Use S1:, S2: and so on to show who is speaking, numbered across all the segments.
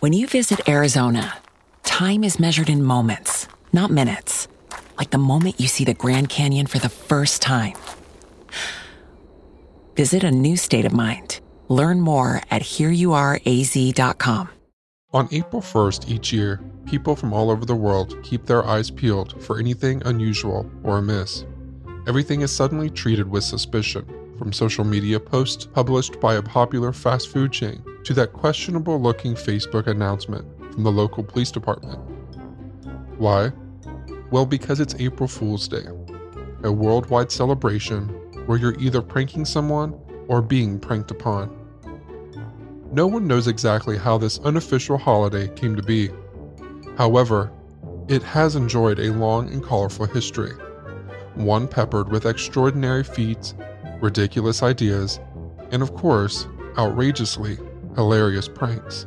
S1: When you visit Arizona, time is measured in moments, not minutes. Like the moment you see the Grand Canyon for the first time. Visit a new state of mind. Learn more at hereyouareaz.com.
S2: On April 1st each year, people from all over the world keep their eyes peeled for anything unusual or amiss. Everything is suddenly treated with suspicion, from social media posts published by a popular fast food chain to that questionable looking Facebook announcement from the local police department. Why? Well, because it's April Fool's Day, a worldwide celebration where you're either pranking someone or being pranked upon. No one knows exactly how this unofficial holiday came to be. However, it has enjoyed a long and colorful history, one peppered with extraordinary feats, ridiculous ideas, and of course, outrageously hilarious pranks.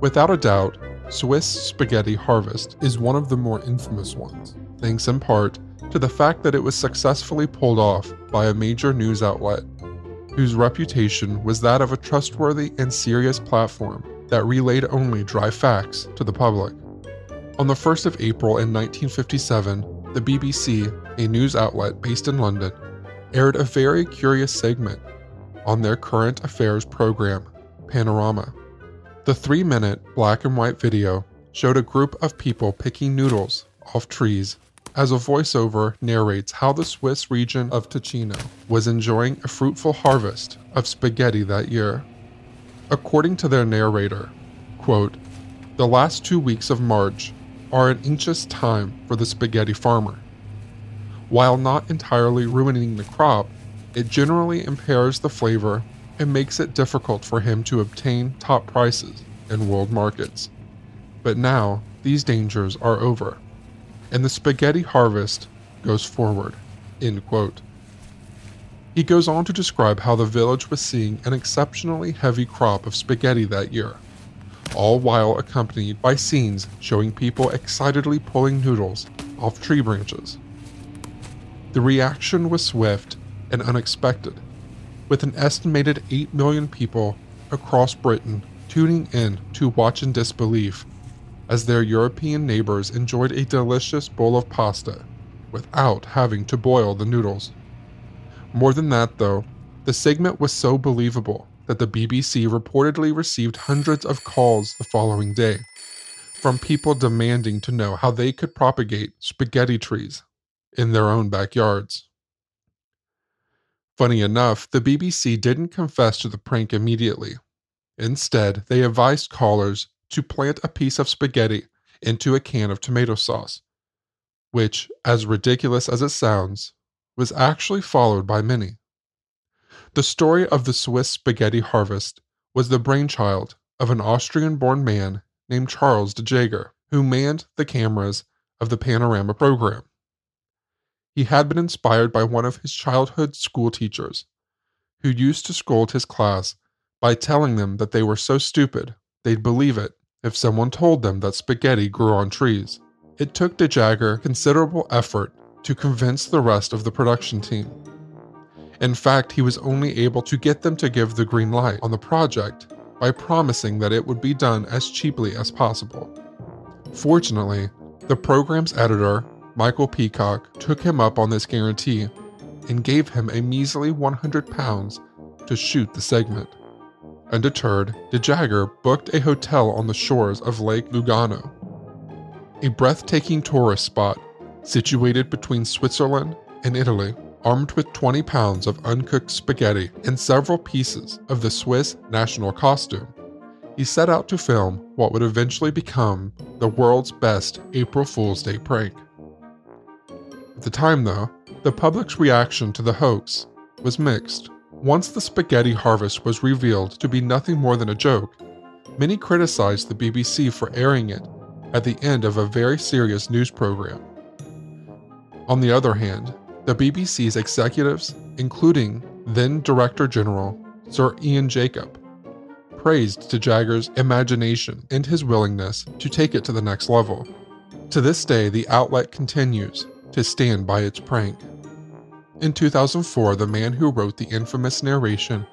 S2: Without a doubt, Swiss Spaghetti Harvest is one of the more infamous ones, thanks in part to the fact that it was successfully pulled off by a major news outlet whose reputation was that of a trustworthy and serious platform that relayed only dry facts to the public. On the 1st of April in 1957, the BBC, a news outlet based in London, aired a very curious segment on their current affairs program, Panorama. The three minute black and white video showed a group of people picking noodles off trees as a voiceover narrates how the Swiss region of Ticino was enjoying a fruitful harvest of spaghetti that year. According to their narrator, quote, the last two weeks of March are an anxious time for the spaghetti farmer. While not entirely ruining the crop, it generally impairs the flavor and makes it difficult for him to obtain top prices in world markets. But now, these dangers are over and the spaghetti harvest goes forward. End quote. He goes on to describe how the village was seeing an exceptionally heavy crop of spaghetti that year, all while accompanied by scenes showing people excitedly pulling noodles off tree branches. The reaction was swift and unexpected, with an estimated 8 million people across Britain tuning in to watch in disbelief as their European neighbors enjoyed a delicious bowl of pasta without having to boil the noodles. More than that, though, the segment was so believable that the BBC reportedly received hundreds of calls the following day from people demanding to know how they could propagate spaghetti trees in their own backyards. Funny enough, the BBC didn't confess to the prank immediately. Instead, they advised callers to plant a piece of spaghetti into a can of tomato sauce, which, as ridiculous as it sounds, was actually followed by many. The story of the Swiss spaghetti harvest was the brainchild of an Austrian born man named Charles de Jager, who manned the cameras of the Panorama program. He had been inspired by one of his childhood school teachers, who used to scold his class by telling them that they were so stupid they'd believe it if someone told them that spaghetti grew on trees. It took De Jager considerable effort to convince the rest of the production team. In fact, he was only able to get them to give the green light on the project by promising that it would be done as cheaply as possible. Fortunately, the program's editor, Michael Peacock, took him up on this guarantee and gave him a measly 100 pounds to shoot the segment. Undeterred, De DeJager booked a hotel on the shores of Lake Lugano, a breathtaking tourist spot situated between Switzerland and Italy, armed with 20 pounds of uncooked spaghetti and several pieces of the Swiss national costume. He set out to film what would eventually become the world's best April Fool's Day prank. At the time, though, the public's reaction to the hoax was mixed. Once the spaghetti harvest was revealed to be nothing more than a joke, many criticized the BBC for airing it at the end of a very serious news program. On the other hand, the BBC's executives, including then Director General Sir Ian Jacob, praised de Jager's imagination and his willingness to take it to the next level. To this day, the outlet continues to stand by its prank. In 2004, the man who wrote the infamous narration,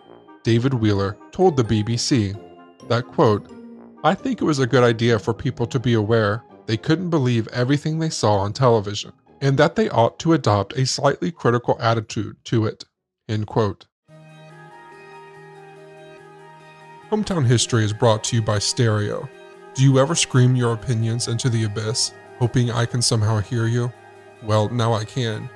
S2: David Wheeler, told the BBC that, quote, I think it was a good idea for people to be aware they couldn't believe everything they saw on television, and that they ought to adopt a slightly critical attitude to it. End quote. Hometown History is brought to you by Stereo. Do you ever scream your opinions into the abyss, hoping I can somehow hear you? Well, now I can.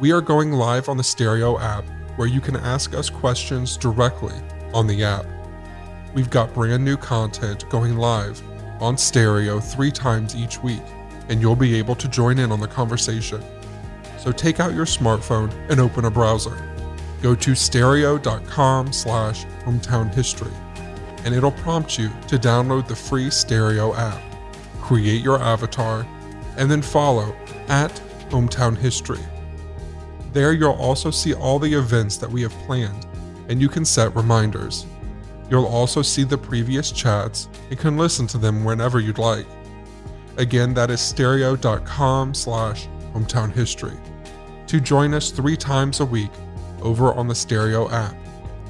S2: We are going live on the Stereo app, where you can ask us questions directly on the app. We've got brand new content going live on Stereo three times each week, and you'll be able to join in on the conversation. So take out your smartphone and open a browser. Go to stereo.com slash hometown history, and it'll prompt you to download the free Stereo app. Create your avatar, and then follow at hometown history. There you'll also see all the events that we have planned, and you can set reminders. You'll also see the previous chats and can listen to them whenever you'd like. Again, that is stereo.com slash hometown history. To join us three times a week over on the Stereo app.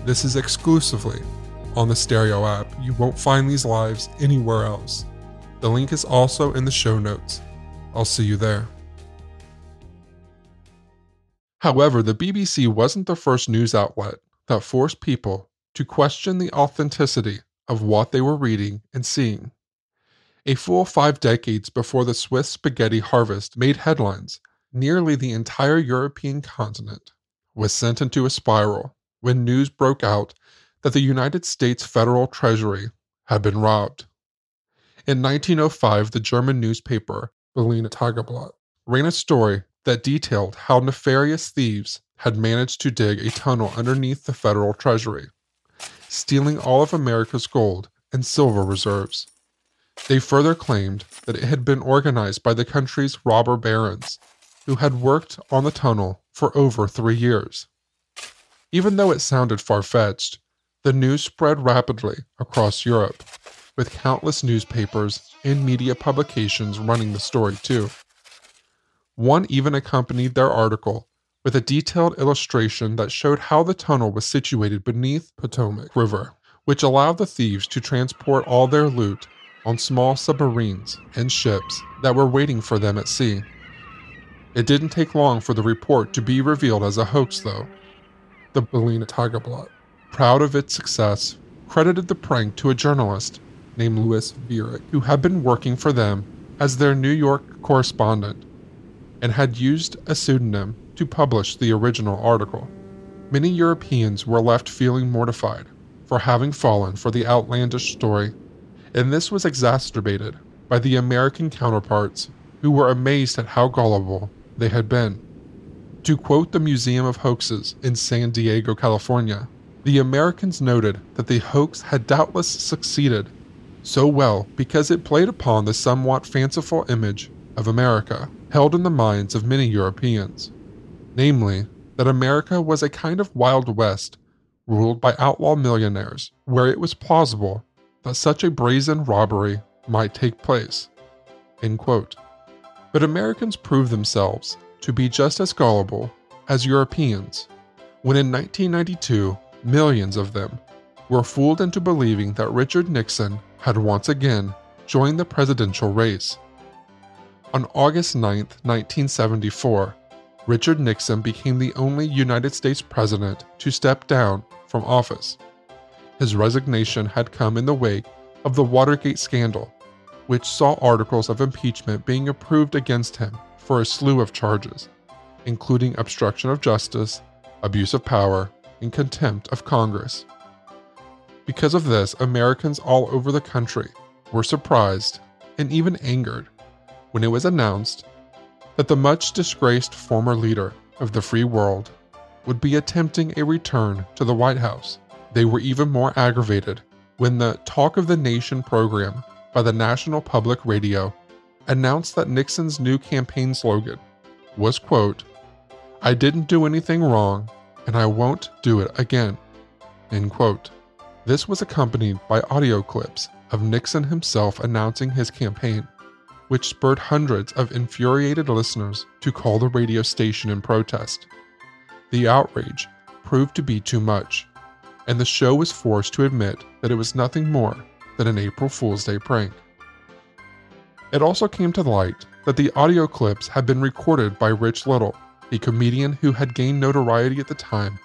S2: This is exclusively on the Stereo app. You won't find these lives anywhere else. The link is also in the show notes. I'll see you there. However, the BBC wasn't the first news outlet that forced people to question the authenticity of what they were reading and seeing. A full five decades before the Swiss spaghetti harvest made headlines, nearly the entire European continent was sent into a spiral when news broke out that the United States federal treasury had been robbed. In 1905, the German newspaper Berliner Tageblatt ran a story that detailed how nefarious thieves had managed to dig a tunnel underneath the federal treasury stealing all of America's gold and silver reserves. They further claimed that it had been organized by the country's robber barons, who had worked on the tunnel for over three years. Even though it sounded far fetched, the news spread rapidly across Europe, with countless newspapers and media publications running the story too. One even accompanied their article with a detailed illustration that showed how the tunnel was situated beneath Potomac River, which allowed the thieves to transport all their loot on small submarines and ships that were waiting for them at sea. It didn't take long for the report to be revealed as a hoax, though. The Berliner Tageblatt, proud of its success, credited the prank to a journalist named Louis Viereck, who had been working for them as their New York correspondent and had used a pseudonym to publish the original article. Many Europeans were left feeling mortified for having fallen for the outlandish story, and this was exacerbated by the American counterparts who were amazed at how gullible they had been. To quote the Museum of Hoaxes in San Diego, California, the Americans noted that the hoax had doubtless succeeded so well because it played upon the somewhat fanciful image of America held in the minds of many Europeans namely, that America was a kind of Wild West ruled by outlaw millionaires, where it was plausible that such a brazen robbery might take place. But Americans proved themselves to be just as gullible as Europeans when in 1992, millions of them were fooled into believing that Richard Nixon had once again joined the presidential race. On August 9, 1974, Richard Nixon became the only United States president to step down from office. His resignation had come in the wake of the Watergate scandal, which saw articles of impeachment being approved against him for a slew of charges, including obstruction of justice, abuse of power, and contempt of Congress. Because of this, Americans all over the country were surprised and even angered when it was announced that the much disgraced former leader of the free world would be attempting a return to the White House. They were even more aggravated when the Talk of the Nation program by the National Public Radio announced that Nixon's new campaign slogan was quote, I didn't do anything wrong and I won't do it again. End quote. This was accompanied by audio clips of Nixon himself announcing his campaign, which spurred hundreds of infuriated listeners to call the radio station in protest. The outrage proved to be too much, and the show was forced to admit that it was nothing more than an April Fool's Day prank. It also came to light that the audio clips had been recorded by Rich Little, a comedian who had gained notoriety at the time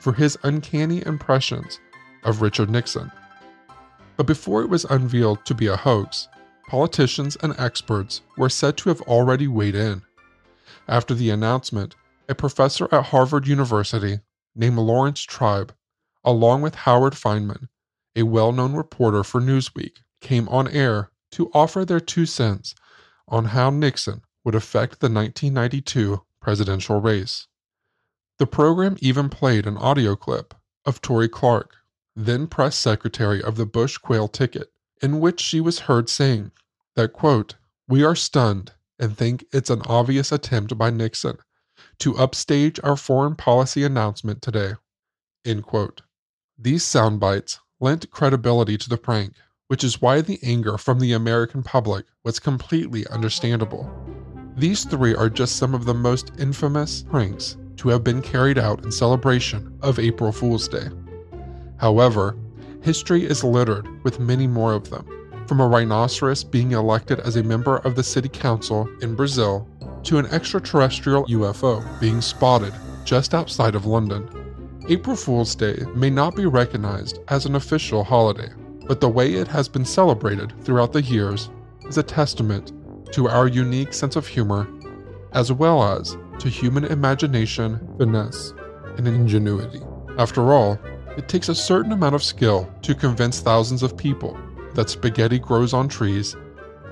S2: for his uncanny impressions of Richard Nixon. But before it was unveiled to be a hoax, politicians and experts were said to have already weighed in. After the announcement, a professor at Harvard University named Laurence Tribe, along with Howard Fineman, a well known reporter for Newsweek, came on air to offer their two cents on how Nixon would affect the 1992 presidential race. The program even played an audio clip of Torie Clarke, then press secretary of the Bush Quayle ticket, in which she was heard saying that, quote, We are stunned and think it's an obvious attempt by Nixon to upstage our foreign policy announcement today. End quote. These sound bites lent credibility to the prank, which is why the anger from the American public was completely understandable. These three are just some of the most infamous pranks to have been carried out in celebration of April Fool's Day. However, history is littered with many more of them, from a rhinoceros being elected as a member of the city council in Brazil to an extraterrestrial UFO being spotted just outside of London. April Fool's Day may not be recognized as an official holiday, but the way it has been celebrated throughout the years is a testament to our unique sense of humor, as well as to human imagination, finesse, and ingenuity. After all, it takes a certain amount of skill to convince thousands of people that spaghetti grows on trees,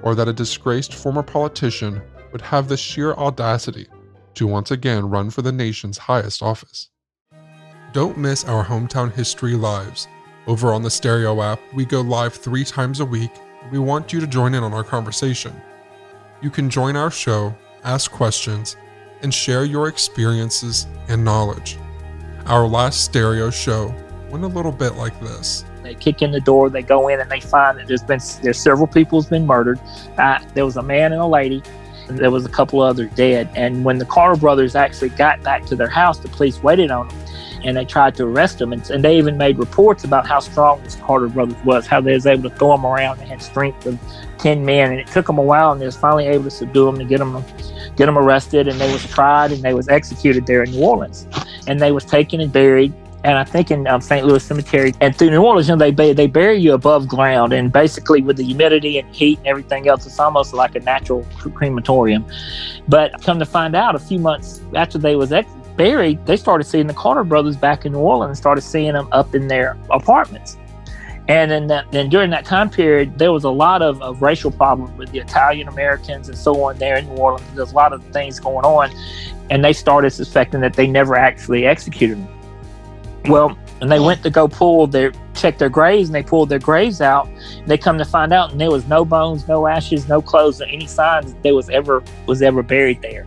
S2: or that a disgraced former politician would have the sheer audacity to once again run for the nation's highest office. Don't miss our Hometown History Lives. Over on the Stereo app, we go live three times a week. We want you to join in on our conversation. You can join our show, ask questions, and share your experiences and knowledge. Our last stereo show went a little bit like this.
S3: They kick in the door, they go in, and they find that there's been there's several people who's been murdered. Uh, there was a man and a lady there was a couple others dead. And when the Carter brothers actually got back to their house, the police waited on them and they tried to arrest them. And, and they even made reports about how strong this Carter brothers was, how they was able to throw them around. They had strength of 10 men. And it took them a while and they was finally able to subdue them and get them, get them arrested. And they was tried and they was executed there in New Orleans. And they was taken and buried and I think in um, St. Louis Cemetery and through New Orleans, you know, they they bury you above ground, and basically with the humidity and heat and everything else, it's almost like a natural crematorium. But come to find out, a few months after they was ex- buried, they started seeing the Carter brothers back in New Orleans, started seeing them up in their apartments. And then, that, then during that time period, there was a lot of, of racial problems with the Italian Americans and so on there in New Orleans. There's a lot of things going on. And they started suspecting that they never actually executed them. Well, and they went to go pull their check their graves and they pulled their graves out. They come to find out and there was no bones, no ashes, no clothes, or any signs that there was ever was ever buried there.